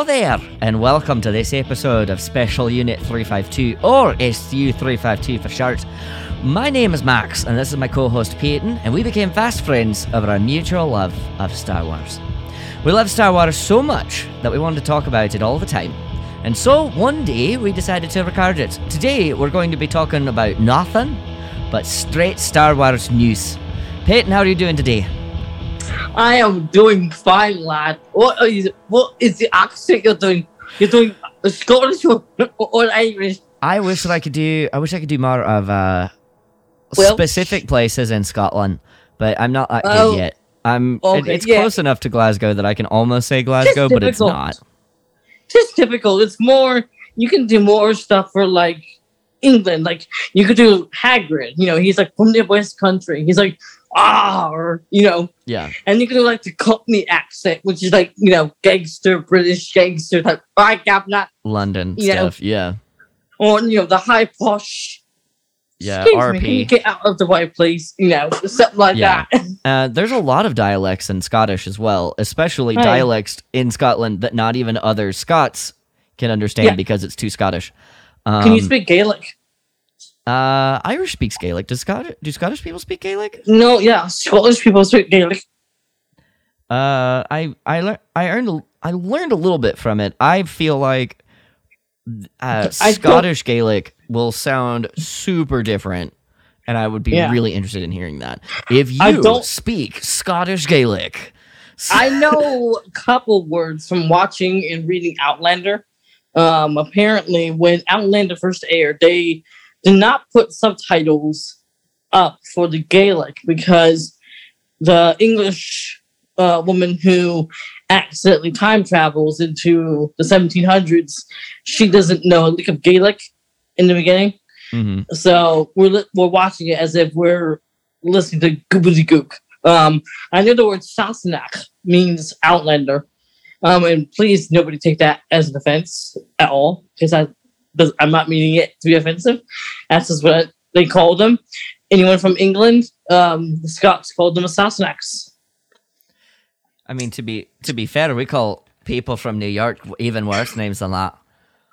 Hello there, and welcome to this episode of Special Unit 352, or SU 352 for short. My name is Max, and this is my co host Peyton, and we became fast friends over our mutual love of Star Wars. We love Star Wars so much that we wanted to talk about it all the time. And so one day we decided to record it. Today we're going to be talking about nothing but straight Star Wars news. Peyton, how are you doing today? I am doing fine, lad. What is what is the accent you're doing? You're doing a Scottish or, or Irish? I wish that I could do. I wish I could do more of uh, Well- specific places in Scotland, but I'm not that Oh, good yet. I'm. it- it's yeah. close enough to Glasgow that I can almost say Glasgow, but it's not. Just typical. It's more. You can do more stuff for like England. Like you could do Hagrid. You know, he's like from the West Country. He's like ah, or you know, Yeah, and you can do like the Cockney accent, which is like you know, gangster British gangster type. I got that. London Yeah. stuff. Yeah, Or you know, the high posh. yeah. Excuse me, can you RP. get out of the way, please? You know, something like Yeah. that. Uh, there's a lot of dialects in Scottish as well, especially Right. dialects in Scotland that not even other Scots can understand Yeah. because it's too Scottish. Um, Can you speak Gaelic? Uh, Irish speaks Gaelic. Does Scottish do Scottish people speak Gaelic? No, yeah, Scottish people speak Gaelic. Uh, I I learned I earned a, I learned a little bit from it. I feel like uh, Scottish Gaelic will sound super different, and I would be Yeah. really interested in hearing that. If you don't- speak Scottish Gaelic, I know a couple words from watching and reading Outlander. Um, apparently, when Outlander first aired, they did not put subtitles up for the Gaelic because the English uh, woman who accidentally time travels into the 1700s, she doesn't know a lick of Gaelic in the beginning. Mhm. So we're li- we're watching it as if we're listening to Goobity Gook. Um, I know the word Sassenach means Outlander. Um, and please, nobody take that as an offense at all, because I, does- I'm not meaning it to be offensive. That's just what they call them. Anyone from England, um, the Scots called them Sassenachs. I mean to be to be fair, we call people from New York even worse names than that.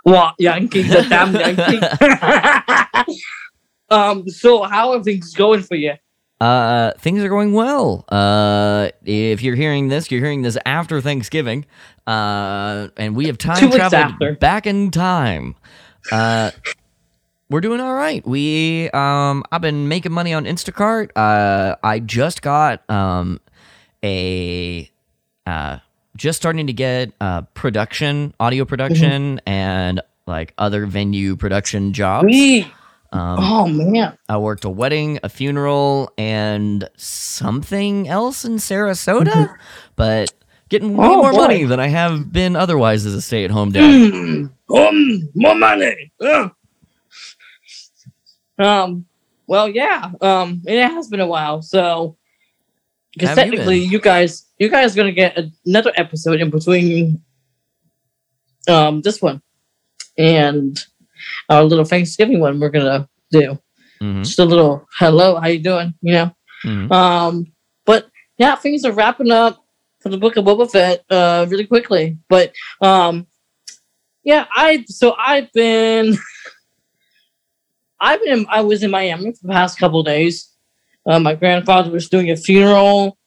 What Yankees, a damn Yankee. um, so how are things going for you? Uh, things are going well. Uh, if you're hearing this, you're hearing this after Thanksgiving. Uh, and we have time traveled after. back in time. Uh, we're doing all right. We um, I've been making money on Instacart. Uh, I just got um a uh just starting to get uh production, audio production, and like other venue production jobs. Um, oh man, I worked a wedding, a funeral, and something else in Sarasota, Mm-hmm. but getting way Oh, more boy. money than I have been otherwise as a stay at home dad. Mm, um, more money. Ugh. Um, well, yeah. Um, it has been a while, so because Have you technically, you, guys, you guys, are gonna get another episode in between, um, this one and our little Thanksgiving one. We're gonna do hmm just a little hello, how you doing? You know. hmm Um, but yeah, things are wrapping up for the book of Boba Fett uh, really quickly. But um, yeah, I so I've been I've been I was in Miami for the past couple days. Uh, my grandfather was doing a funeral,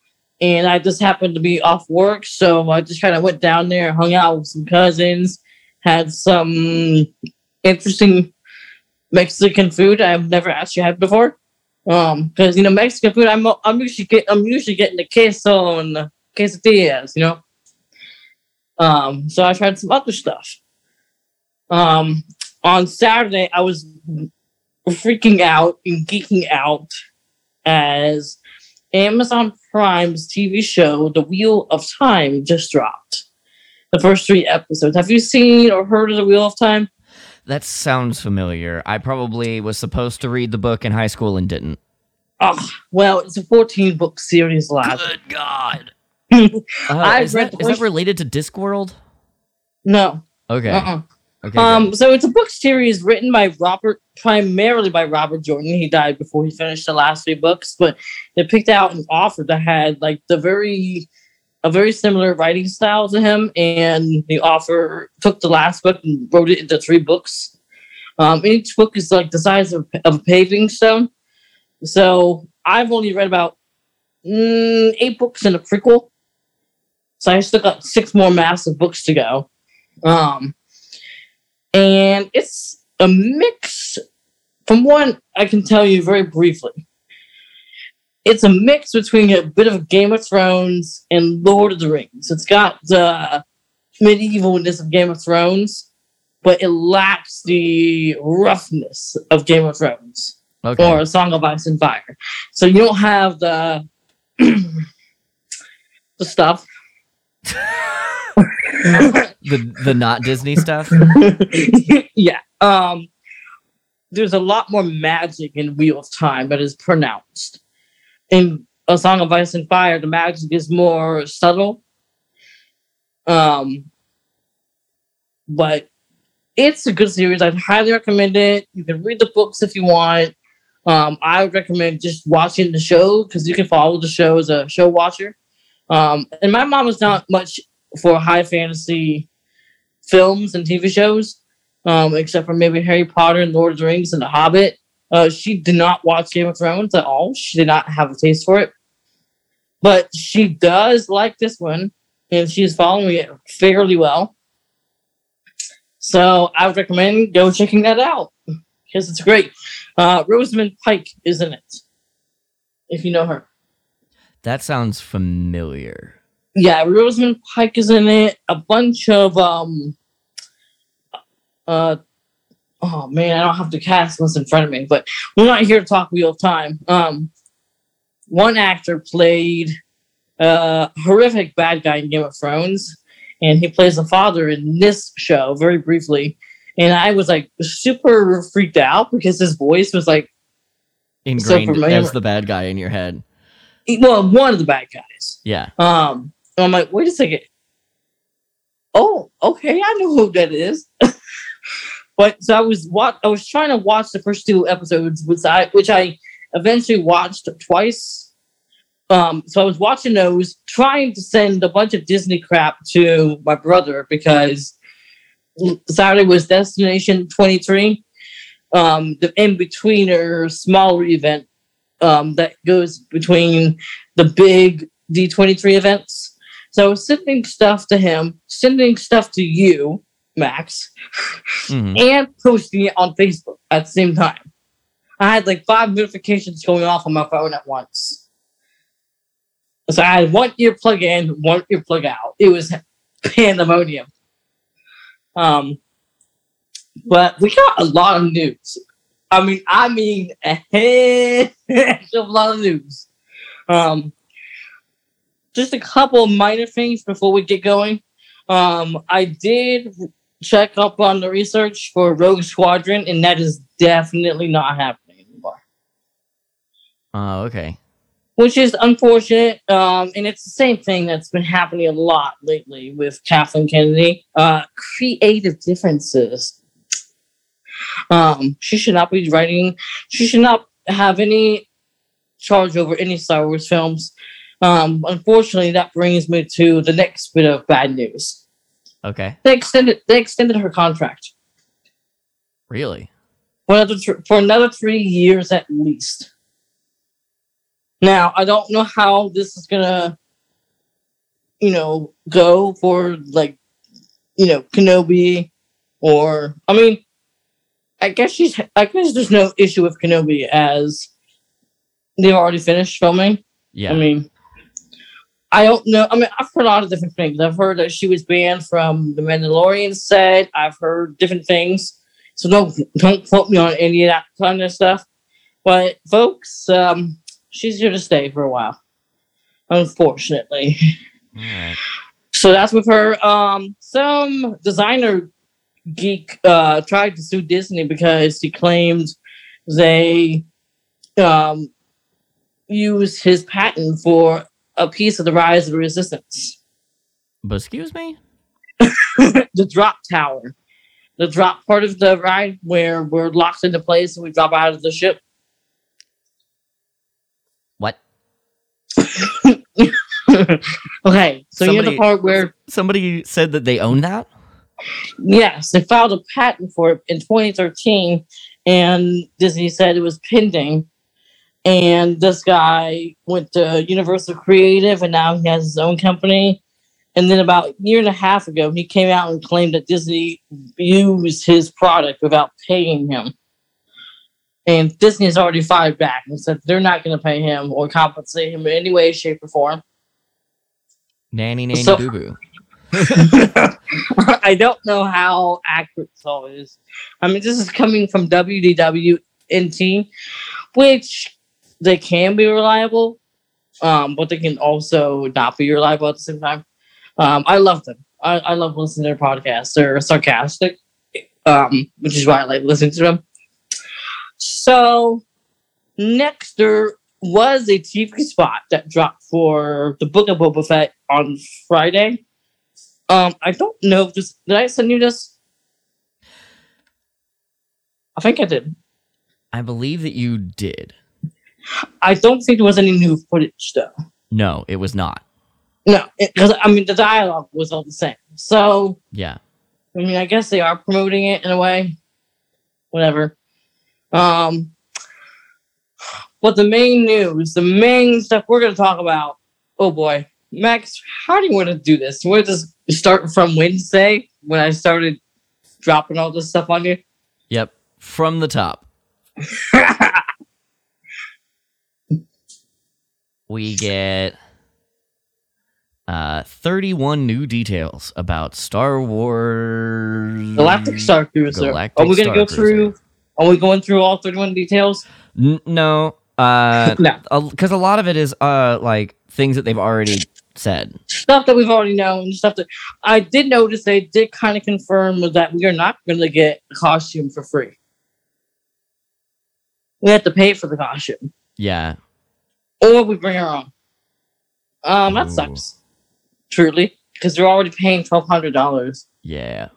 and I just happened to be off work, so I just kind of went down there, hung out with some cousins, had some interesting Mexican food I've never actually had before. Um, because you know Mexican food, I'm I'm usually get I'm usually getting the queso and quesadillas, you know. Um, so I tried some other stuff. Um, on Saturday I was freaking out and geeking out as Amazon Prime's TV show The Wheel of Time just dropped. The first three episodes. Have you seen or heard of The Wheel of Time? That sounds familiar. I probably was supposed to read the book in high school and didn't. Oh, well, it's a 14 book series, lad. Good God. Uh, I've is, read that, is that related to Discworld? no. Okay. Uh-uh. Okay. Um, so it's a book series written by Robert, primarily by Robert Jordan. He died before he finished the last three books, but they picked out an author that had like the very a very similar writing style to him, and the author took the last book and wrote it into three books. Um, each book is like the size of, of a paving stone. So I've only read about mm, eight books in a prequel. So I still got six more massive books to go. Um, and it's a mix. From one, I can tell you very briefly. It's a mix between a bit of Game of Thrones and Lord of the Rings. It's got the medievalness of Game of Thrones, but it lacks the roughness of Game of Thrones Okay. or Song of Ice and Fire. So you don't have the the stuff. The the not Disney stuff. yeah. Um there's a lot more magic in Wheel of Time that is pronounced. In A Song of Ice and Fire, the magic is more subtle. Um but it's a good series. I'd highly recommend it. You can read the books if you want. Um, I would recommend just watching the show because you can follow the show as a show watcher. Um, and my mom was not much for high fantasy films and TV shows, um, except for maybe Harry Potter and Lord of the Rings and The Hobbit. Uh, she did not watch Game of Thrones at all. She did not have a taste for it. But she does like this one, and she's following it fairly well. So I would recommend go checking that out because it's great. Uh, Rosamund Pike is in it, if you know her. That sounds familiar. Yeah, Rosamund Pike is in it. A bunch of um, uh, oh man, I don't have the cast list in front of me, but we're not here to talk Wheel of Time. Um, one actor played a horrific bad guy in Game of Thrones, and he plays a father in this show very briefly. And I was like super freaked out because his voice was like, Ingrained familiar- as the bad guy in your head. Well, one of the bad guys. Yeah. Um, I'm like, wait a second. Oh, okay, I know who that is. but so I was what I was trying to watch the first two episodes, which I which I eventually watched twice. Um, so I was watching those, trying to send a bunch of Disney crap to my brother because Saturday was Destination 23, um, the in betweener smaller event um, that goes between the big D23 events. So I was sending stuff to him, sending stuff to you, Max, Mhm. and posting it on Facebook at the same time. I had like five notifications going off on my phone at once. So I had one earplug in, one earplug out. It was pandemonium. Um, but we got a lot of news. I mean, I mean a heck of a lot of news. Um, just a couple of minor things before we get going. Um, I did check up on the research for Rogue Squadron, and that is definitely not happening anymore, Oh, okay. which is unfortunate. Um, and it's the same thing that's been happening a lot lately with Kathleen Kennedy. Uh, creative differences. Um, she should not be writing. She should not have any charge over any Star Wars films. Um, unfortunately, that brings me to the next bit of bad news. Okay. They extended. They extended her contract Really? for another th- for another three years at least. Now, I don't know how this is gonna, you know, go for like, you know, Kenobi, or I mean, I guess she's. I guess there's no issue with Kenobi as they've already finished filming. Yeah. I mean, I don't know. I mean, I've heard a lot of different things. I've heard that she was banned from the Mandalorian set. I've heard different things. So don't don't quote me on any of that kind of stuff. But folks, um, she's here to stay for a while. Unfortunately. Right. So that's with her. Um, some designer geek uh, tried to sue Disney because he claimed they um, used his patent for a piece of the Rise of the Resistance, But excuse me? the drop tower, the drop part of the ride where we're locked into place and we drop out of the ship. What? okay, so you're Somebody- the part where Somebody said that they own that. Yes, they filed a patent for it in 2013, and Disney said it was pending. And this guy went to Universal Creative, and now he has his own company. And then about a year and a half ago, he came out and claimed that Disney used his product without paying him. And Disney has already fired back and said they're not going to pay him or compensate him in any way, shape, or form. Nanny, nanny, So- boo boo. I don't know how accurate this all is. I mean, this is coming from WDWNT, which they can be reliable, um, but they can also not be reliable at the same time. Um, I love them. I, I love listening to their podcasts. They're sarcastic, um, which is why I like listening to them. So, next there was a TV spot that dropped for the Book of Boba Fett on Friday. Um, I don't know if this did I send you this? I think I did. I believe that you did. I don't think there was any new footage though. No, it was not. No, because I mean the dialogue was all the same. So Yeah. I mean, I guess they are promoting it in a way. Whatever. Um, but the main news, the main stuff we're going to talk about. Oh boy, Max, how do you want to do this? You want to just start from Wednesday when I started dropping all this stuff on you? Yep. From the top. we get uh 31 new details about Star Wars Galactic Star Cruiser. Galactic are we going to go through? Are we going through all 31 details? N- no, uh No. cuz a lot of it is uh like things that they've already said. stuff that we've already known, stuff that I did notice they did kind of confirm was that we are not going to get a costume for free. We have to pay for the costume, Yeah. or we bring our own. Um, that Ooh. sucks. Truly, because they're already paying twelve hundred dollars. Yeah.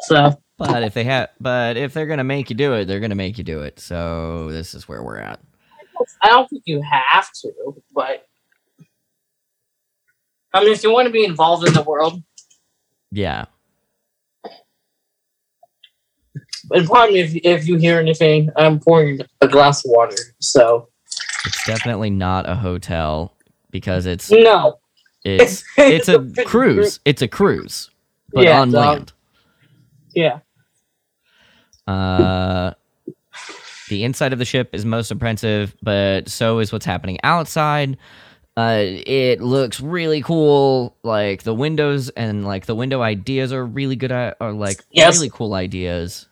So But if they have but if they're going to make you do it, they're going to make you do it. So this is where we're at. I don't think you have to, but I mean, if you want to be involved in the world, Yeah. and pardon me if if you hear anything, I'm pouring a glass of water. So It's definitely not a hotel because it's no, it's it's a cruise. It's a cruise, but Yeah, on dog. land. Yeah. Uh, the inside of the ship is most impressive, but so is what's happening outside. Uh, it looks really cool. Like the windows and like the window ideas are really good. At, are like Yes. really cool ideas.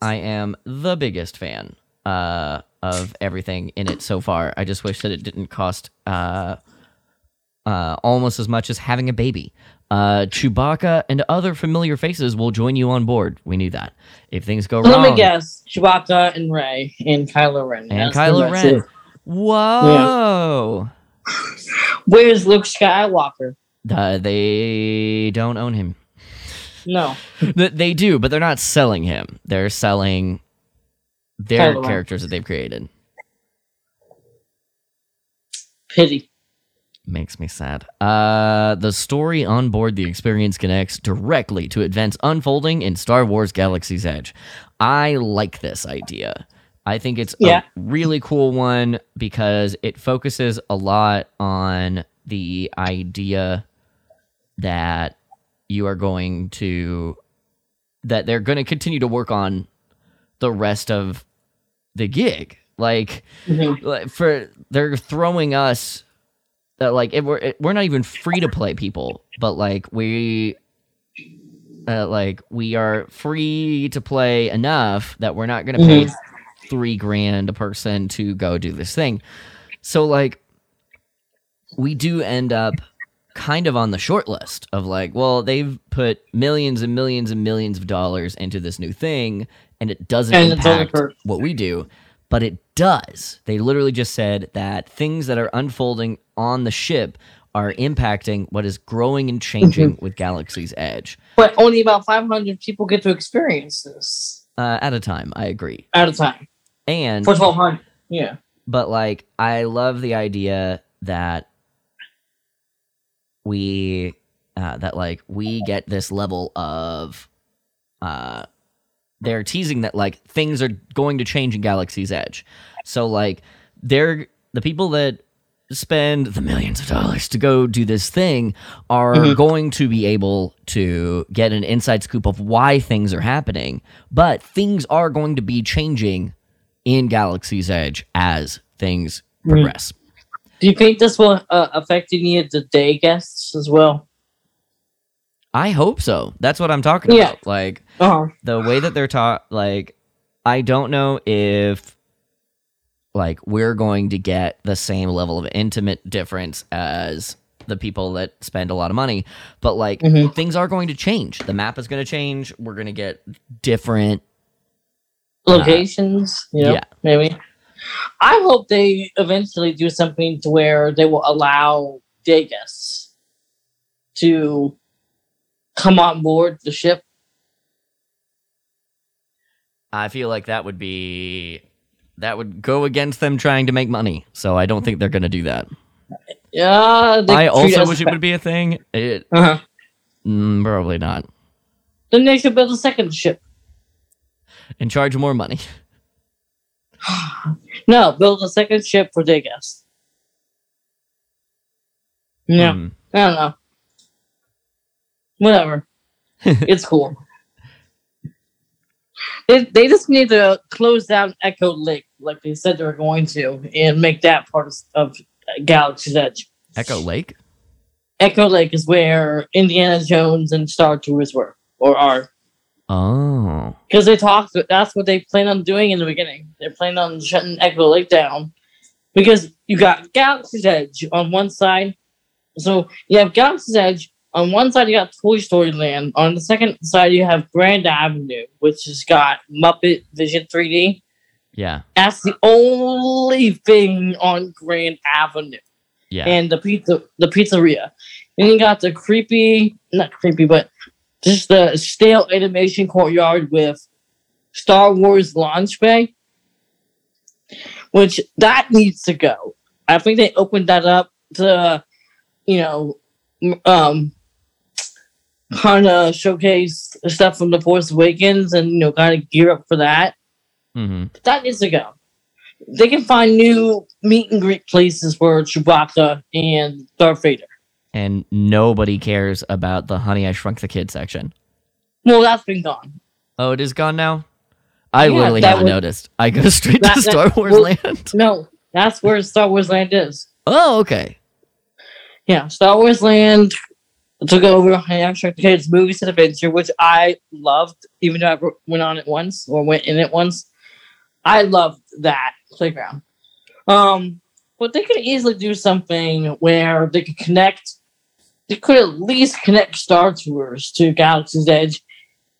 I am the biggest fan uh, of everything in it so far. I just wish that it didn't cost uh, uh, almost as much as having a baby. Uh, Chewbacca and other familiar faces will join you on board. We knew that. If things go Let wrong, let me guess: Chewbacca and Rey and Kylo Ren. and That's Kylo pretty much it. Ren. Whoa! Where's Luke Skywalker? Uh, they don't own him. No. They do, but they're not selling him. They're selling their Kylo Ren. characters that they've created. Pity. Makes me sad. Uh, the story on board the experience connects directly to events unfolding in Star Wars Galaxy's Edge. I like this idea. I think it's Yeah. a really cool one because it focuses a lot on the idea that you are going to that they're going to continue to work on the rest of the gig. Like Mhm. like, for they're throwing us uh, like it, we're it, we're not even free to play people, but like we uh, like we are free to play enough that we're not going to pay three grand a person to go do this thing. So like we do end up kind of on the short list of like, well, they've put millions and millions and millions of dollars into this new thing, and it doesn't And impact what we do, but it does. They literally just said that things that are unfolding on the ship are impacting what is growing and changing with Galaxy's Edge But only about 500 people get to experience this uh, at a time. I agree, at a time. and For 1200 Yeah. but like I love the idea that we uh, that like we get this level of uh they're teasing that like things are going to change in Galaxy's Edge. So like they're the people that spend the millions of dollars to go do this thing are Mhm. going to be able to get an inside scoop of why things are happening, but things are going to be changing in Galaxy's Edge as things Mhm. progress. Do you think this will uh, affect any of the day guests as well? I hope so. That's what I'm talking Yeah. about. Like Oh, the way that they're taught like i don't know if like we're going to get the same level of intimate difference as the people that spend a lot of money but like Mhm. things are going to change the map is going to change we're going to get different locations, you know, yeah. maybe. I hope they eventually do something to where they will allow day guests to come on board the ship. i feel like that would be that would go against them trying to make money so i don't think they're going to do that Yeah, i also wish it would be a thing it Uh-huh. mm, probably not Then they should build a second ship. and charge more money No, build a second ship for day guests. No, Mm. I don't know. Whatever. it's cool. They, they just need to close down Echo Lake like they said they were going to and make that part of, of Galaxy's Edge. echo lake Echo Lake is where Indiana Jones and Star Tours were or are. oh Because they talked, that's what they plan on doing in the beginning. They're planning on shutting Echo Lake down. Because you got Galaxy's Edge on one side. So you have Galaxy's Edge. On one side, you got Toy Story Land. On the second side, you have Grand Avenue, which has got Muppet Vision 3D. yeah That's the only thing on Grand Avenue. yeah And the pizza, the pizzeria. And you got the creepy, not creepy, but just the stale animation courtyard with Star Wars launch bay, which that needs to go. I think they opened that up to, you know, um, kind of showcase stuff from the Force Awakens and you know, kind of gear up for that. hmm That needs to go. They can find new meet and greet places for Chewbacca and Darth Vader. and nobody cares about the Honey I Shrunk the Kid section. Well, that's been gone. Oh, it is gone now. I Yeah, literally haven't was- noticed. I go straight That- to that- Star Wars well- Land. No, that's where Star Wars Land is. Oh, okay. Yeah, Star Wars Land took over the Kids Movies and Adventure, which I loved, even though I went on it once or went in it once. I loved that playground. Um, but they could easily do something where they could connect. They could at least connect Star Tours to Galaxy's Edge,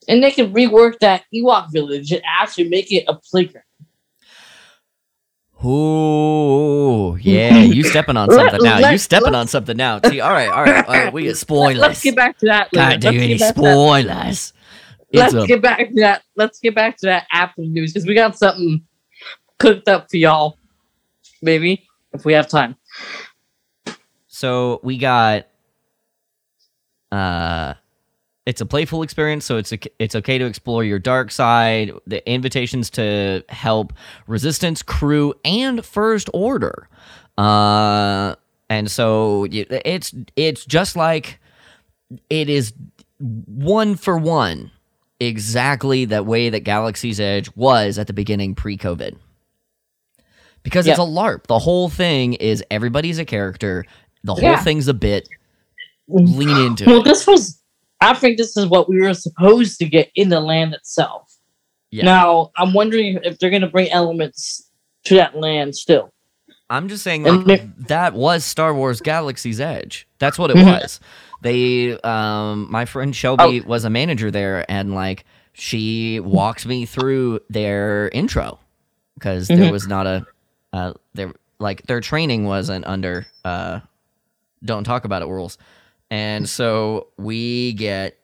and they could rework that Ewok village and actually make it a playground. Ooh, yeah. You stepping on something now. You Let- stepping on something now. See, all right, all right, all right. We get spoilers. Let's get back to that. God, do Let's any get back to that. spoilers? Let's a get back to that. Let's get back to that after the news because we got something cooked up for y'all. Maybe if we have time. So we got uh it's a playful experience, so it's ok- it's okay to explore your dark side. The invitations to help Resistance, Crew, and First Order. Uh, and so it's it's just like it is one for one exactly that way that Galaxy's Edge was at the beginning pre-COVID. Because it's a LARP. The whole thing is everybody's a character. The whole Yeah. thing's a bit. Lean into Well, it. this was. I think this is what we were supposed to get in the land itself. Yeah. Now I'm wondering if they're going to bring elements to that land still. I'm just saying, like, that was Star Wars Galaxy's Edge. That's what it Mhm. was. They, um, my friend Shelby Oh. was a manager there, and like, she walked me through their intro because there Mhm. was not a, uh, there like their training wasn't under, uh, don't talk about it rules, and so we get,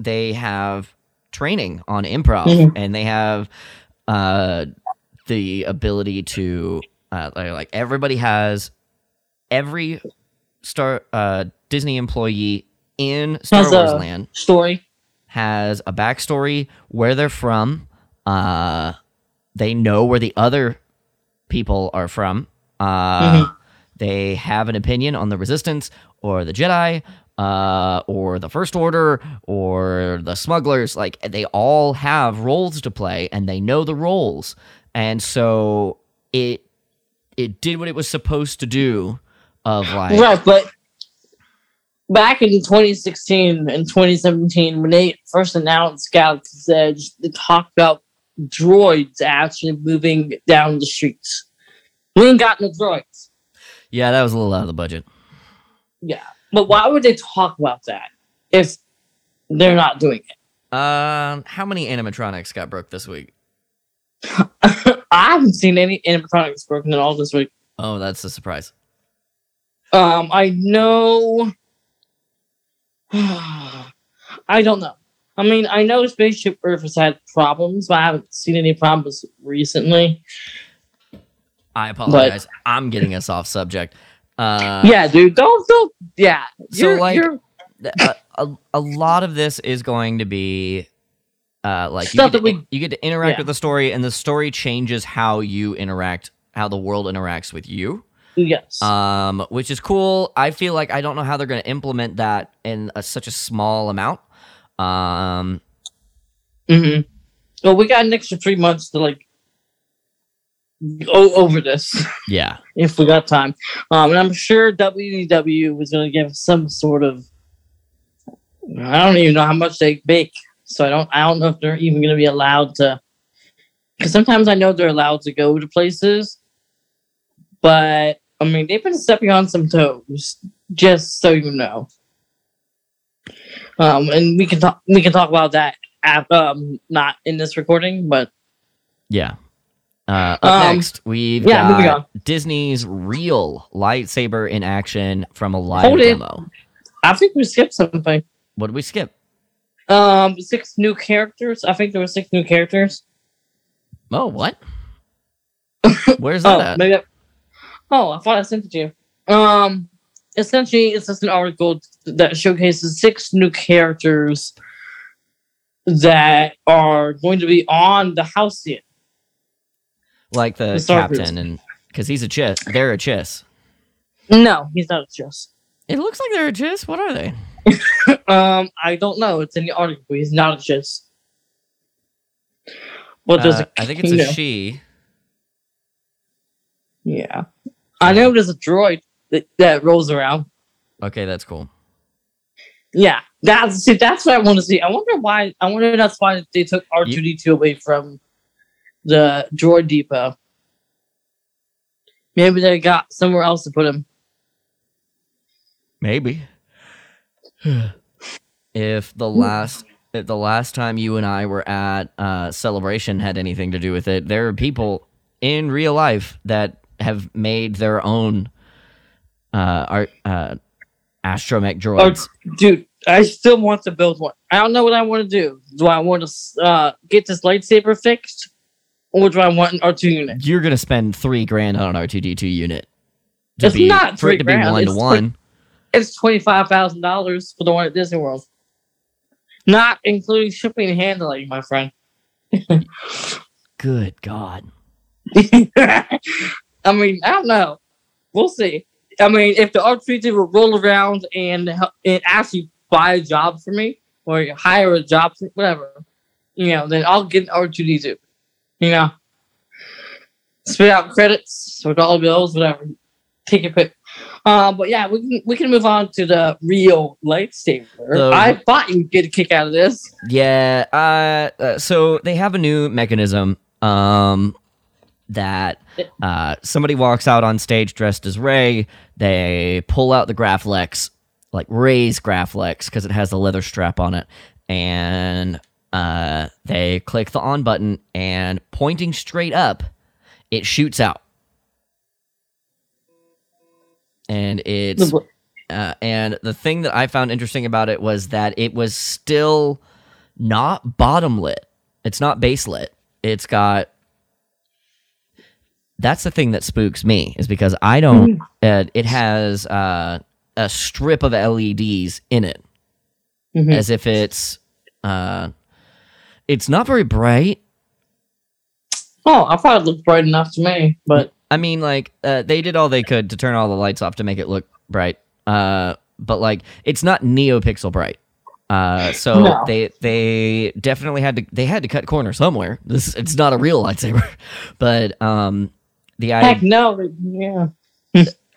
they have training on improv, Mhm. and they have, uh the ability to uh, like, everybody has every Star uh, Disney employee in Star Has Wars land Story. has a backstory, where they're from. Uh, they know where the other people are from. Uh, Mhm. They have an opinion on the Resistance or the Jedi uh, or the First Order or the smugglers. Like they all have roles to play, and they know the roles, and so it it did what it was supposed to do. Of like, Right, but back in 2016 and 2017, when they first announced Galaxy's Edge, they talked about droids actually moving down the streets. We ain't got no droids. yeah, that was a little out of the budget. Yeah. But why would they talk about that if they're not doing it? Um, how many animatronics got broke this week? I haven't seen any animatronics broken at all this week. Oh, that's a surprise. Um, I know. I don't know. I mean, I know Spaceship Earth has had problems, but I haven't seen any problems recently. I apologize. I'm getting us off subject. Uh, yeah, dude, don't don't. Yeah, So, you're, like- you're a, a, a lot of this is going to be uh, like you Stuff get, to, that we- you get to interact yeah. with the story, and the story changes how you interact, how the world interacts with you, yes. um, which is cool. I feel like I don't know how they're going to implement that in a, such a small amount. Um, hmm Well, we got an extra three months to like go over this yeah, if we got time. Um, and I'm sure WDW was going to give some sort of. I don't even know how much they bake, so I don't. I don't know if they're even going to be allowed to. Because sometimes I know they're allowed to go to places, but I mean they've been stepping on some toes. Just so you know. Um, and we can talk. We can talk about that. At, um, not in this recording, but yeah. Uh, up Um, next, we've yeah, got Disney's real lightsaber in action from a live Hold it. demo. I think we skipped something. What did we skip? Um, six new characters. I think there were six new characters. Oh, what? Where's that Oh, at? maybe. I, oh, I thought I sent it to you. Um, essentially, it's just an article that showcases six new characters that are going to be on the Halcyon. Like the The captain, Cruise. and because he's a chiss, they're a chiss. No, he's not just. It looks like they're a chiss. What are they? Um, I don't know. It's in the article. He's not a just. Well, there's Uh, a I think it's a no. she. Yeah, I know there's a droid that, that rolls around. Okay, that's cool. Yeah, that's see, that's what I want to see. I wonder why. I wonder if that's why they took R two D two away from the droid depot. Maybe they got somewhere else to put him. Maybe. if the last if the last time you and I were at uh, celebration had anything to do with it, there are people in real life that have made their own uh, art uh, astromech droids. Dude, I still want to build one. I don't know what I want to do. Do I want to uh, get this lightsaber fixed, or do I want an R two unit? You're gonna spend three grand on an R two D two unit. It's be, not for it three to be grand, one to it's one. It's twenty five thousand dollars for the one at Disney World, not including shipping and handling, my friend. Good God. I mean, I don't know. We'll see. I mean, if the R3D will roll around and and actually buy a job for me or hire a job, for, whatever, you know, then I'll get an R2D2. You know, spit out credits or dollar bills, whatever. Take your pick. Uh, but yeah, we can we can move on to the real lightsaber. The- I thought you'd get a kick out of this. Yeah. Uh, uh, so they have a new mechanism. Um, that uh, somebody walks out on stage dressed as Rey. They pull out the Graflex, like Rey's Graflex, because it has the leather strap on it, and uh, they click the on button, and pointing straight up, it shoots out. And it's uh, and the thing that I found interesting about it was that it was still not bottom lit. It's not base lit. It's got that's the thing that spooks me is because I don't. Uh, it has uh, a strip of LEDs in it, Mhm. as if it's. Uh, it's not very bright. Oh, I thought it looked bright enough to me, but I mean, like uh, they did all they could to turn all the lights off to make it look bright. Uh, but like it's not NeoPixel bright. Uh, so No. they they definitely had to they had to cut corners somewhere. This it's not a real lightsaber, but um, the heck idea no. Yeah.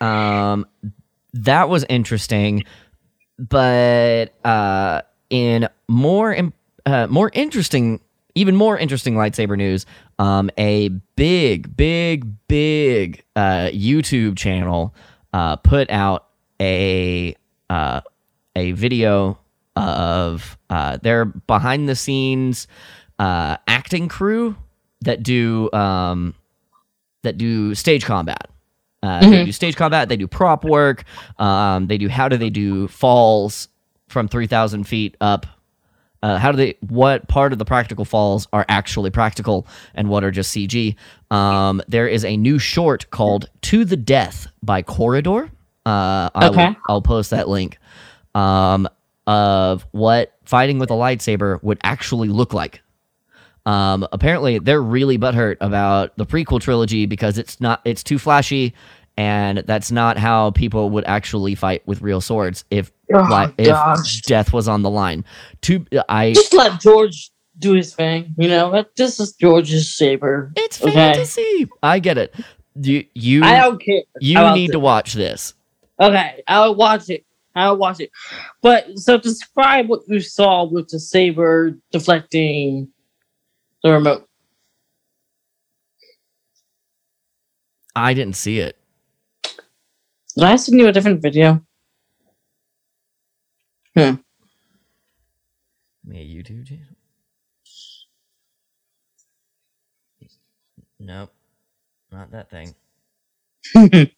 um that was interesting, but uh, in more im- uh, more interesting, even more interesting lightsaber news, um, a big, big, big uh, YouTube channel uh, put out a uh, a video of uh, their behind the scenes uh, acting crew that do um, that do stage combat. Uh, They Mhm. do stage combat. They do prop work. Um, they do how do they do falls from three thousand feet up. Uh, how do they? What part of the practical falls are actually practical, and what are just CG? Um, there is a new short called "To the Death" by Corridor. Uh, I will- Okay. I'll post that link. Um, of what fighting with a lightsaber would actually look like. Um, apparently, they're really butthurt about the prequel trilogy because it's not it's too flashy, and that's not how people would actually fight with real swords if Oh, li- if gosh. death was on the line. To I, Just let George do his thing. You know, this is George's saber. it's okay. fantasy. I get it. You you I don't care. you need to watch this. Okay, I'll watch it. I'll watch it. But so describe what you saw with the saber deflecting the remote. I didn't see it. Did I send you a different video? Me a YouTube channel. Nope, not that thing.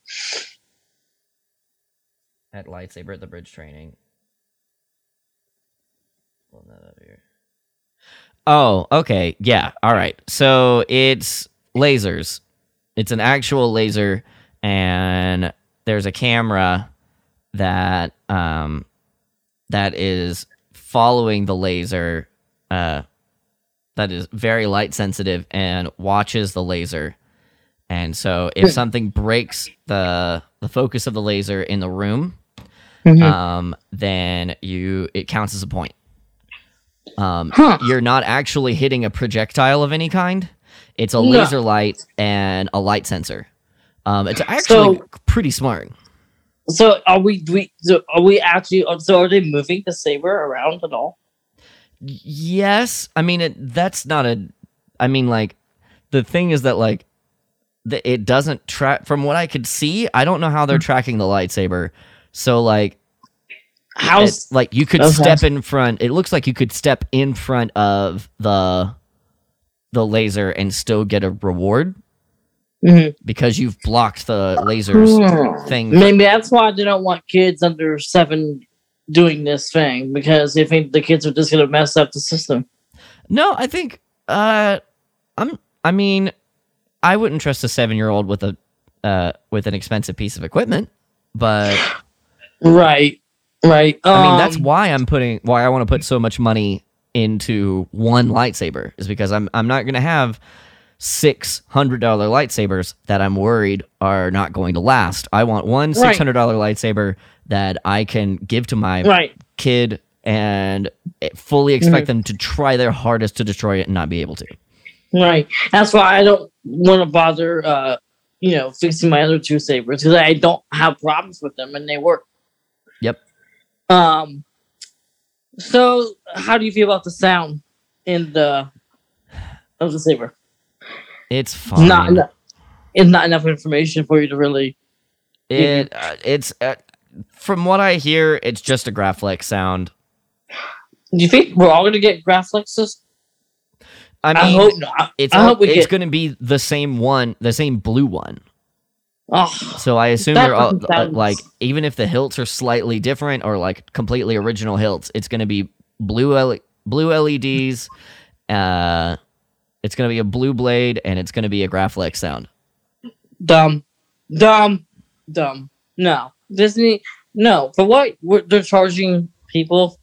At lightsaber at the bridge training. Up here. Oh, okay. Yeah. All right. So it's lasers. It's an actual laser, and there's a camera that um that is following the laser. Uh, that is very light sensitive and watches the laser. And so, if something breaks the the focus of the laser in the room, Mhm. um, then you it counts as a point. Um, Huh. You're not actually hitting a projectile of any kind. It's a laser light and a light sensor. Um, it's actually So- pretty smart. So are we? do we so are we actually? So are they moving the saber around at all? Yes, I mean it. That's not a. I mean, like, the thing is that like, the, it doesn't track. From what I could see, I don't know how Hmm. they're tracking the lightsaber. So like, how like you could Okay. step in front. It looks like you could step in front of the the laser and still get a reward Mhm. because you've blocked the laser's Hmm. thing. Maybe that's why they don't want kids under seven doing this thing because they think the kids are just gonna mess up the system. No, I think uh I'm I mean, I wouldn't trust a 7-year-old with a uh with an expensive piece of equipment, but Right. Right. I mean, that's Um, why I'm putting why I want to put so much money into one lightsaber is because I'm I'm not going to have six hundred dollar lightsabers that I'm worried are not going to last. I want one Right. six hundred dollar lightsaber that I can give to my right. kid and fully expect Mm-hmm. them to try their hardest to destroy it and not be able to. Right. That's why I don't want to bother, uh, you know, fixing my other two sabers because I don't have problems with them and they work. Yep. Um. So, how do you feel about the sound in the of the saber? It's fine. Not enough. It's not enough information for you to really. It uh, it's uh, from what I hear, it's just a Graflex sound. Do you think we're all gonna get Graflexes? I I, hope not. it's I hope we it's get. going to be the same one, the same blue one. Oh, So I assume they're all uh, like even if the hilts are slightly different or like completely original hilts, it's going to be blue L- blue LEDs. Uh, it's going to be a blue blade and it's going to be a Graflex sound. Dumb, dumb, dumb. No, Disney. No, for what they're charging people,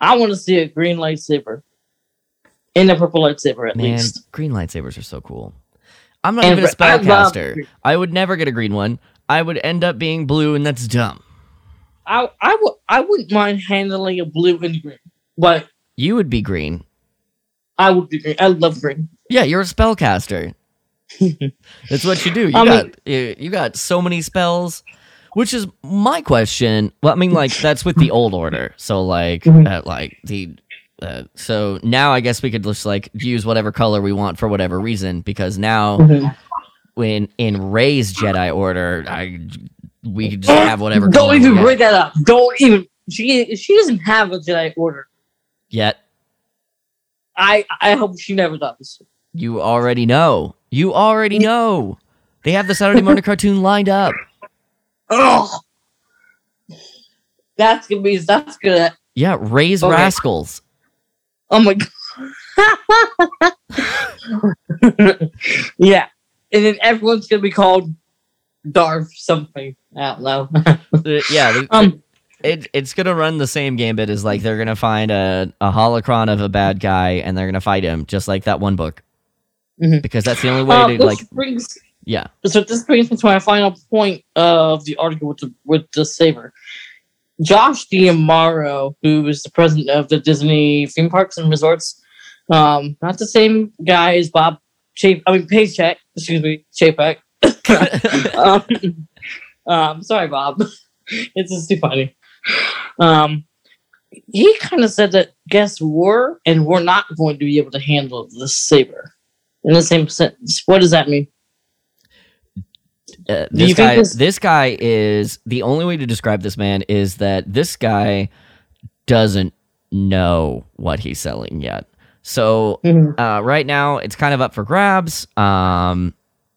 I want to see a green lightsaber and a purple lightsaber at Man, least. green lightsabers are so cool. I'm not And even a spellcaster. green- I would never get a green one. I would end up being blue, and that's dumb. I I would I wouldn't mind handling a blue and green, but You would be green. I would be green. I love green. Yeah, you're a spellcaster. That's what you do. You I got mean- you, you got so many spells. Which is my question. Well, I mean, like that's with the old order. So like, Mhm. uh, like the. Uh, so now I guess we could just like use whatever color we want for whatever reason because now when in Rey's Jedi Order, I we could just have whatever. Don't even bring that up. Don't even. She she doesn't have a Jedi Order. yet. I I hope she never does. You already know. You already know. They have the Saturday morning cartoon lined up. Oh, that's gonna be that's gonna. Yeah, Rey's Okay. Rascals. Oh my god. yeah, and then everyone's gonna be called Darv something. I don't know. Yeah, the- um. It, it's gonna run the same gambit as like they're gonna find a, a holocron of a bad guy and they're gonna fight him, just like that one book. Mhm. Because that's the only way Uh, to like brings yeah. so this brings me to my final point of the article with the with the saber. Josh D'Amaro who is the president of the Disney theme parks and resorts, um, not the same guy as Bob Chap I mean Paycheck, excuse me, Chapek. um, um, sorry, Bob. it's just too funny. Um, he kind of said that guests were and were not going to be able to handle the saber in the same sentence. What does that mean? Uh, this guy this- this guy is the only way to describe this man is that this guy doesn't know what he's selling yet. So Mhm. uh, right now it's kind of up for grabs. Um,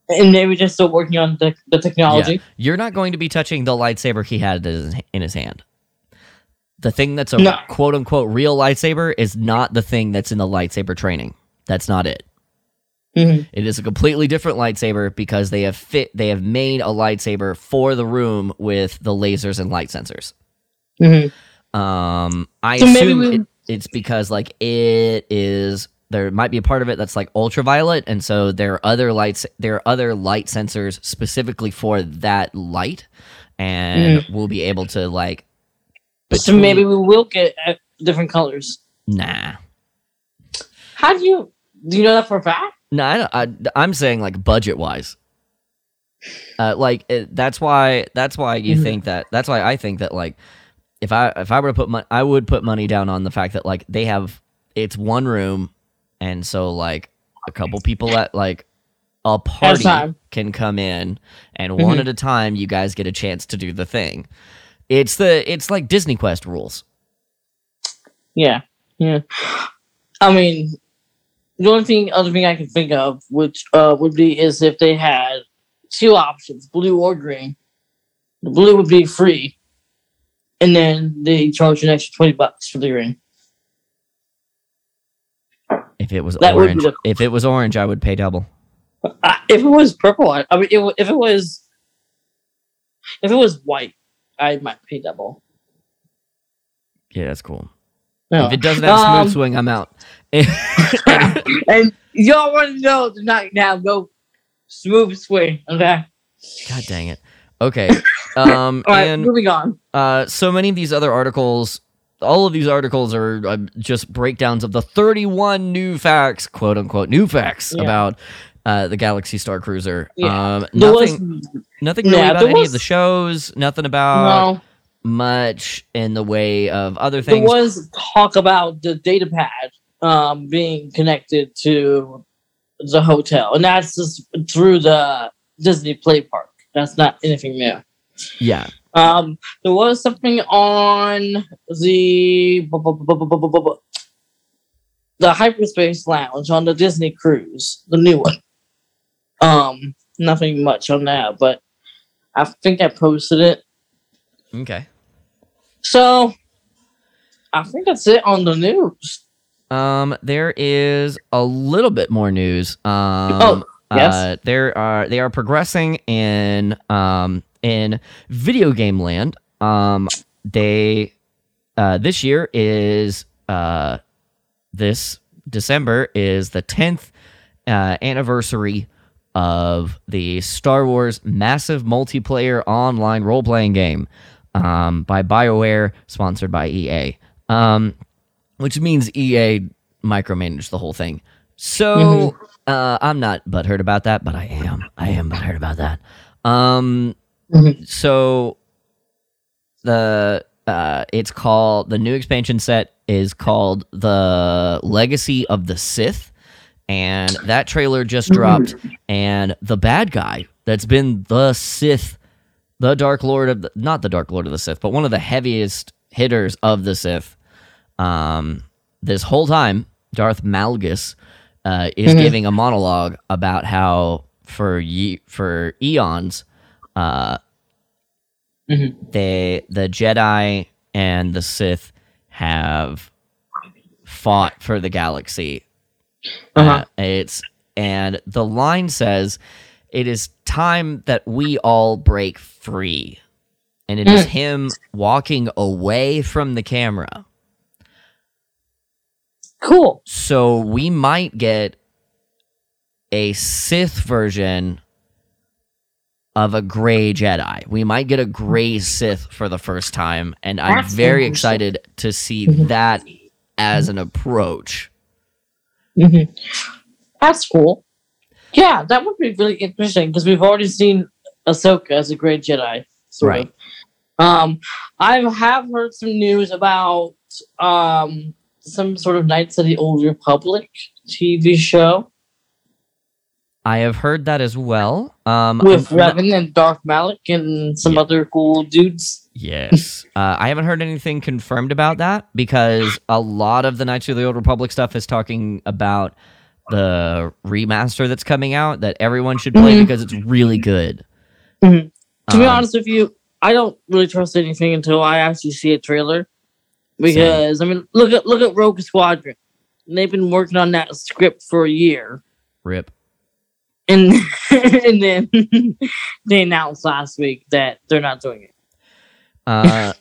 And maybe just still working on the, the technology. You're not going to be touching the lightsaber he had in his hand. The thing that's a No. quote unquote real lightsaber is not the thing that's in the lightsaber training. That's not it. Mhm. It is a completely different lightsaber because they have fit they have made a lightsaber for the room with the lasers and light sensors. Mhm. Um, I So assume we- it, it's because like it is there might be a part of it that's like ultraviolet, and so there are other lights, there are other light sensors specifically for that light, and we'll be able to like. So maybe we will get uh, different colors. nah, How do you do you know that for a fact? no, I, I'm saying like budget wise. Uh, like it, that's why that's why you Mhm. think that that's why I think that like if I if I were to put money I would put money down on the fact that like they have it's one room and so like a couple people at like a party can come in and one Mhm. at a time you guys get a chance to do the thing. It's the it's like Disney Quest rules. Yeah, yeah. I mean, the only thing, other thing I can think of, which uh, would be, is if they had two options, blue or green. The blue would be free, and then they charge an extra twenty bucks for the green. If it was That orange, the- if it was orange, I would pay double. Uh, if it was purple, I, I mean, it, if it was, if it was white, I might pay double. Yeah, that's cool. No. If it doesn't have smooth Um, swing, I'm out. and y'all want to know tonight now, go smooth swing, okay? God dang it. Okay. Um, All right, and moving on. uh, so many of these other articles, all of these articles are uh, just breakdowns of the 31 new facts, quote unquote, new facts Yeah. about uh, the Galaxy Star Cruiser. Yeah. Um, There was nothing, nothing really Yeah, about any was- of the shows. Nothing about no, much in the way of other things. there was talk about the data pad um, being connected to the hotel, and that's just through the Disney Play Park. That's not anything new. yeah. Um, there was something on the the hyperspace lounge on the Disney cruise, the new one. Um, nothing much on that, but I think I posted it. Okay. So I think that's it on the news. Um, there is a little bit more news. Um, Oh. Yes. Uh, there are they are progressing in um in video game land. Um, they uh this year is uh this December is the tenth uh, anniversary of the Star Wars massive multiplayer online role playing game um, by BioWare, sponsored by EA. Um, which means EA micromanaged the whole thing. So uh, I'm not butthurt about that, but I am. I am butthurt about that. Um, Mhm. so the uh, it's called the new expansion set is called the Legacy of the Sith, and that trailer just dropped. And the bad guy that's been the Sith, the Dark Lord of the, not the Dark Lord of the Sith, but one of the heaviest hitters of the Sith. Um, this whole time, Darth Malgus uh, is Mhm. giving a monologue about how for ye- for eons, uh, Mhm. they the Jedi and the Sith have fought for the galaxy. Uh-huh. Uh, it's and the line says, "It is time that we all break free," and it is him walking away from the camera. Cool. So we might get a Sith version of a gray Jedi. We might get a gray Sith for the first time, and I'm very excited to see Mhm. that as an approach. Hmm That's cool. Yeah, that would be really interesting because we've already seen Ahsoka as a great Jedi. Sort Right. Of. Um, I have heard some news about um some sort of Knights of the Old Republic TV show I have heard that as well. Um, with Revan and Darth Malak and some Yeah. other cool dudes. Yes. Uh, I haven't heard anything confirmed about that because a lot of the Knights of the Old Republic stuff is talking about the remaster that's coming out that everyone should play Mhm. because it's really good. Mhm. To be Um, honest with you, I don't really trust anything until I actually see a trailer. Because I mean, look at look at Rogue Squadron. They've been working on that script for a year, Rip. and and then they announced last week that they're not doing it. Uh,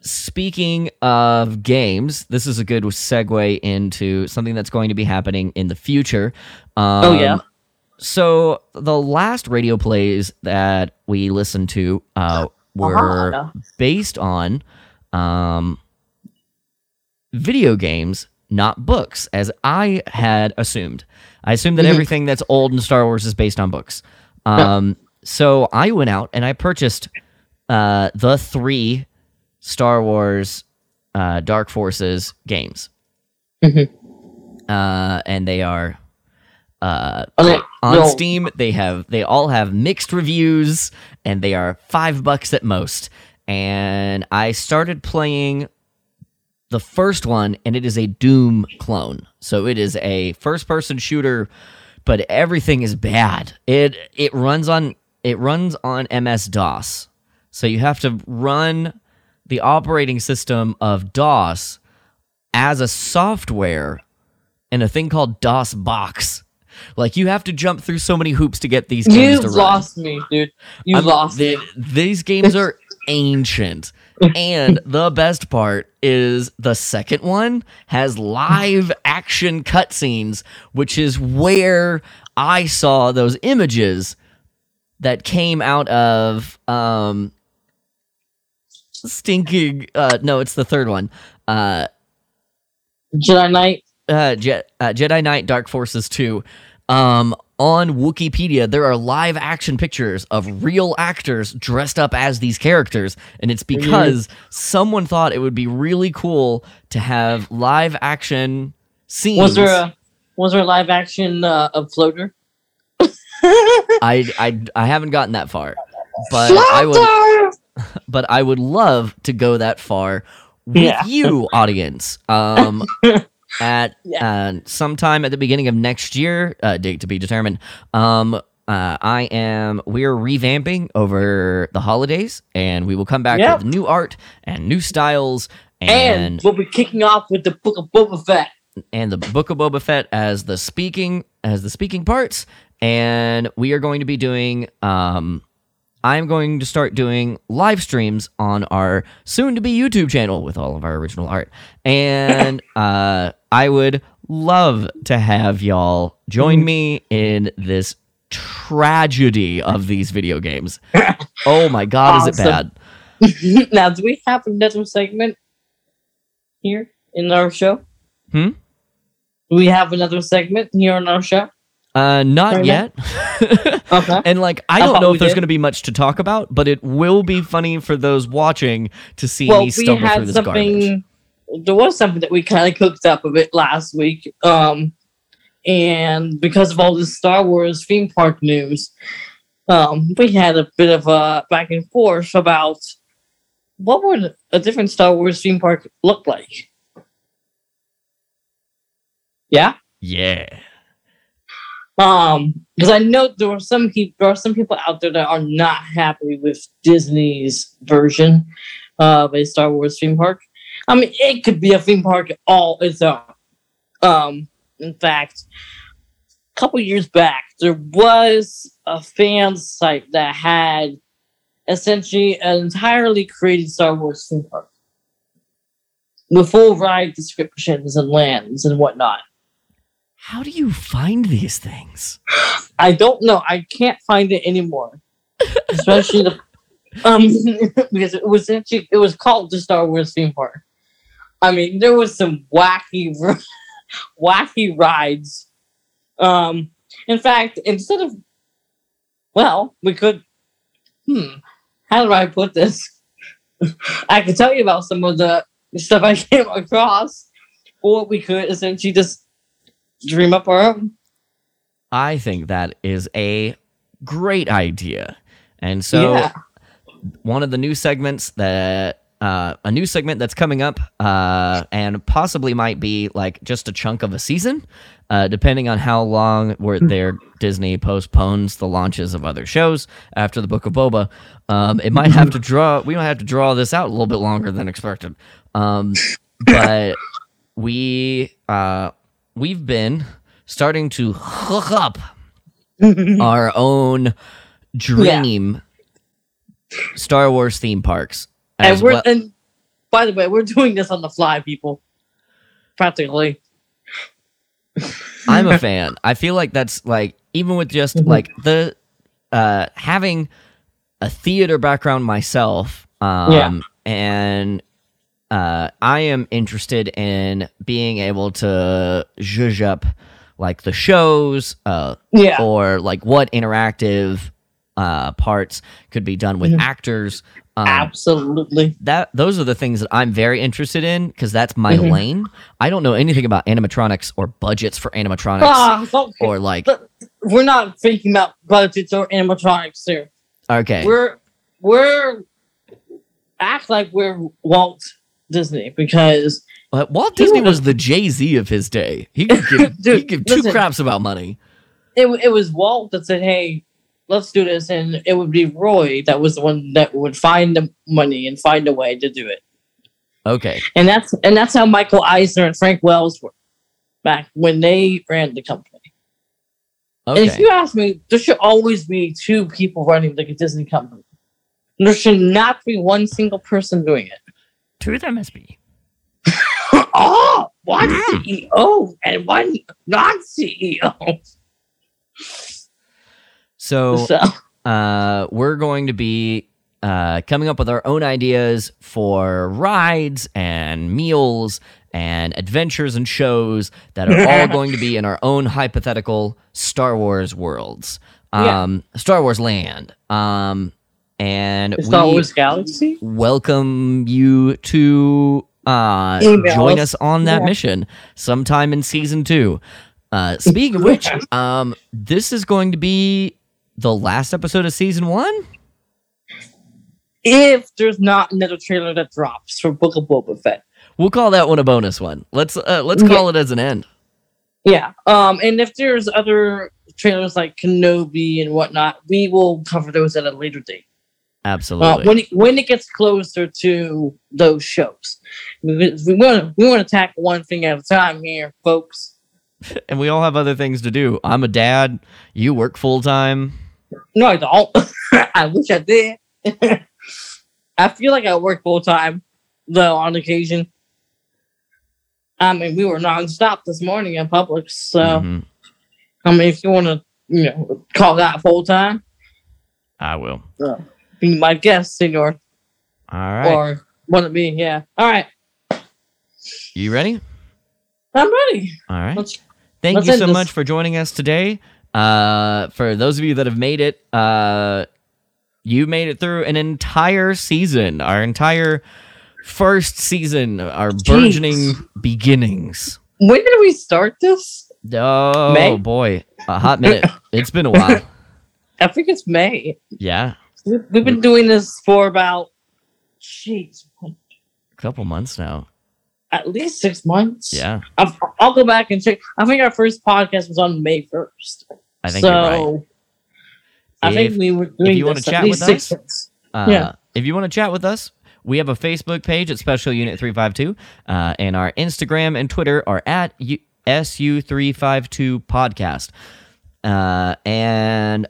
speaking of games, this is a good segue into something that's going to be happening in the future. Um, Oh, yeah? So the last radio plays that we listened to uh, were Uh-huh. based on um, video games, not books, as I had assumed. I assumed that Mhm. everything that's old in Star Wars is based on books. Um, so I went out and I purchased uh, the three Star Wars uh, Dark Forces games, Mhm. uh, and they are uh, Okay, on no. Steam. They have they all have mixed reviews, and they are five bucks at most. And I started playing the first one, and it is a Doom clone. So it is a first person shooter, but everything is bad. It it runs on it runs on MS DOS. So you have to run the operating system of DOS as a software in a thing called DOSBox. Like you have to jump through so many hoops to get these games You've to run. You lost me, dude. You I'm- lost the- me. These games are ancient. And the best part is the second one has live action cutscenes, which is where I saw those images that came out of um stinking uh no it's the third one uh Jedi Knight. uh, Je- uh, Jedi Knight Dark Forces 2. Um, on Wikipedia, there are live action pictures of real actors dressed up as these characters, and it's because someone thought it would be really cool to have live action scenes. Was there a was there a live action uh, of Floater? I, I I haven't gotten that far, but I would Floater! but I would love to go that far with Yeah. you, audience. Um, at Yeah. uh, sometime at the beginning of next year, uh, date to be determined. Um, uh, I am. We're revamping over the holidays, and we will come back Yep. with new art and new styles. And, And we'll be kicking off with the Book of Boba Fett. and the Book of Boba Fett as the speaking as the speaking parts, and we are going to be doing. Um, I'm going to start doing live streams on our soon to be YouTube channel with all of our original art. And uh, I would love to have y'all join me in this tragedy of these video games. Oh my god, is it bad? now, do we have another segment here in our show? Hmm? Do we have another segment here on our show? Uh, not yet. Okay. and like, I I don't know if there's going to be much to talk about, but it will be funny for those watching to see well, me we stumble through had this garbage. There was something that we kind of cooked up a bit last week, um, and because of all this Star Wars theme park news, um, we had a bit of a back and forth about what would a different Star Wars theme park look like. Yeah. Yeah. Um, because I know there are some people, there are some people out there that are not happy with Disney's version of a Star Wars theme park. I mean, it could be a theme park all its own. Um, in fact, a couple years back, there was a fan site that had essentially an entirely created Star Wars theme park with full ride descriptions and lands and whatnot. How do you find these things? I don't know. I can't find it anymore. Especially the um because it was actually it was called the Star Wars theme park. I mean, there was some wacky wacky rides. Um in fact, instead of well, we could hmm, how do I put this? I could tell you about some of the stuff I came across, or we could essentially just dream up our own. I think that is a great idea. And so yeah. one of the new segments that uh, a new segment that's coming up uh, and possibly might be like just a chunk of a season uh, depending on how long where their disney postpones the launches of other shows after the book of boba um, it might have to draw we might have to draw this out a little bit longer than expected um, but we uh, we've been starting to hook up our own dream Star Wars theme parks. And we're well- and by the way, we're doing this on the fly, people. Practically. I'm a fan. I feel like that's like even with just Mhm. like the uh having a theater background myself um Yeah. and uh I am interested in being able to zhuzh up like the shows uh Yeah. or like what interactive uh parts could be done with Mhm. actors um, Absolutely. that those are the things that I'm very interested in because that's my Mhm. lane. I don't know anything about animatronics or budgets for animatronics Ah, don't- or like but we're not thinking about budgets or animatronics here. okay, We're we're act like we're Walt Disney because Uh, Walt Disney would've- was the Jay Z of his day. He could give, he could give two listen. craps about money. it, it was Walt that said, "Hey, let's do this," and it would be Roy that was the one that would find the money and find a way to do it. Okay, And that's and that's how Michael Eisner and Frank Wells were back when they ran the company. And if you ask me, there should always be two people running like a Disney company. There should not be one single person doing it. Two there must be. oh, one Mm. CEO and one non CEO. So So uh, we're going to be uh, coming up with our own ideas for rides and meals and adventures and shows that are all going to be in our own hypothetical Star Wars worlds, Yeah. um, Star Wars land. Um, and Star we Wars Galaxy. welcome you to uh, Email join us. on that Yeah. mission sometime in season two. Uh, speaking of which, um, this is going to be the last episode of season one. If there's not another trailer that drops for Book of Boba Fett. We'll call that one a bonus one. Let's uh, let's call it as an end. Yeah. Um, and if there's other trailers like Kenobi and whatnot, we will cover those at a later date. Uh, Absolutely. when it, when it gets closer to those shows, we, we want to we want to tackle one thing at a time here, folks. and we all have other things to do. I'm a dad. You work full time. No, I don't. I wish I did. I feel like I work full time, though, on occasion. I mean, we were nonstop this morning in public, so Mhm. I mean, if you want to, you know, call that full time, I will. Be my guest, senor, All right. or one of me, yeah. All right, you ready? I'm ready. All right. Let's Thank let's you so this. much for joining us today. Uh, for those of you that have made it, uh, you made it through an entire season, our entire first season, our Jeez. burgeoning beginnings. When did we start this? Oh May? boy, a hot minute. it's been a while. I think it's May. Yeah, We've been doing this for about, jeez, a couple months now. at least six months. Yeah, I'll, I'll go back and check. I think our first podcast was on May first. I think so, you're right. I think we were doing you wanna this at chat least with six us, months. Uh, Yeah. If you want to chat with us, we have a Facebook page at Special Unit 352, uh, and our Instagram and Twitter are at U- SU352 Podcast. Uh, and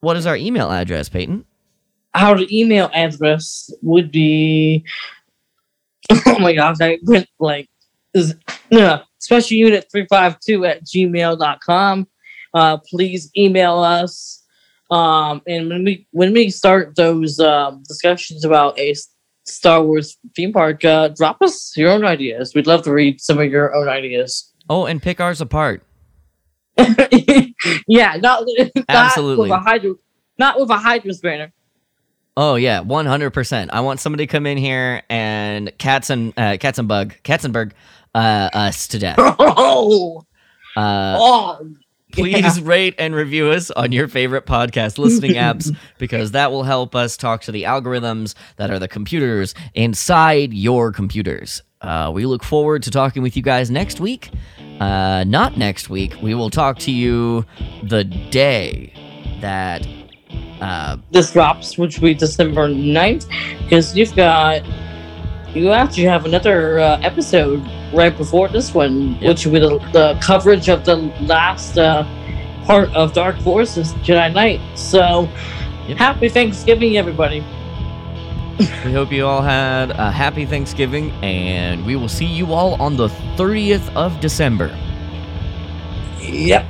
what is our email address, Peyton? Our email address would be. Oh my gosh, I went like is no special unit three five two at gmail.com. Uh, please email us. Um, and when we when we start those um, discussions about a Star Wars theme park, uh, drop us your own ideas. We'd love to read some of your own ideas. Oh, and pick ours apart. yeah, not, not Absolutely. with a hydro, not with a hydro spanner. Oh yeah, one hundred percent. I want somebody to come in here and cats and uh, Katzenbug, Katzenberg, uh, us to death. Oh, Uh, oh, please rate and review us on your favorite podcast listening apps because that will help us talk to the algorithms that are the computers inside your computers. Uh, we look forward to talking with you guys next week. Uh, not next week. We will talk to you the day that. Uh, this drops, which will be December 9th, because you've got you actually have another uh, episode right before this one, Yep. which will be the, the coverage of the last uh, part of Dark Forces Jedi Knight. So, Yep. happy Thanksgiving, everybody! we hope you all had a happy Thanksgiving, and we will see you all on the 30th of December. Yep.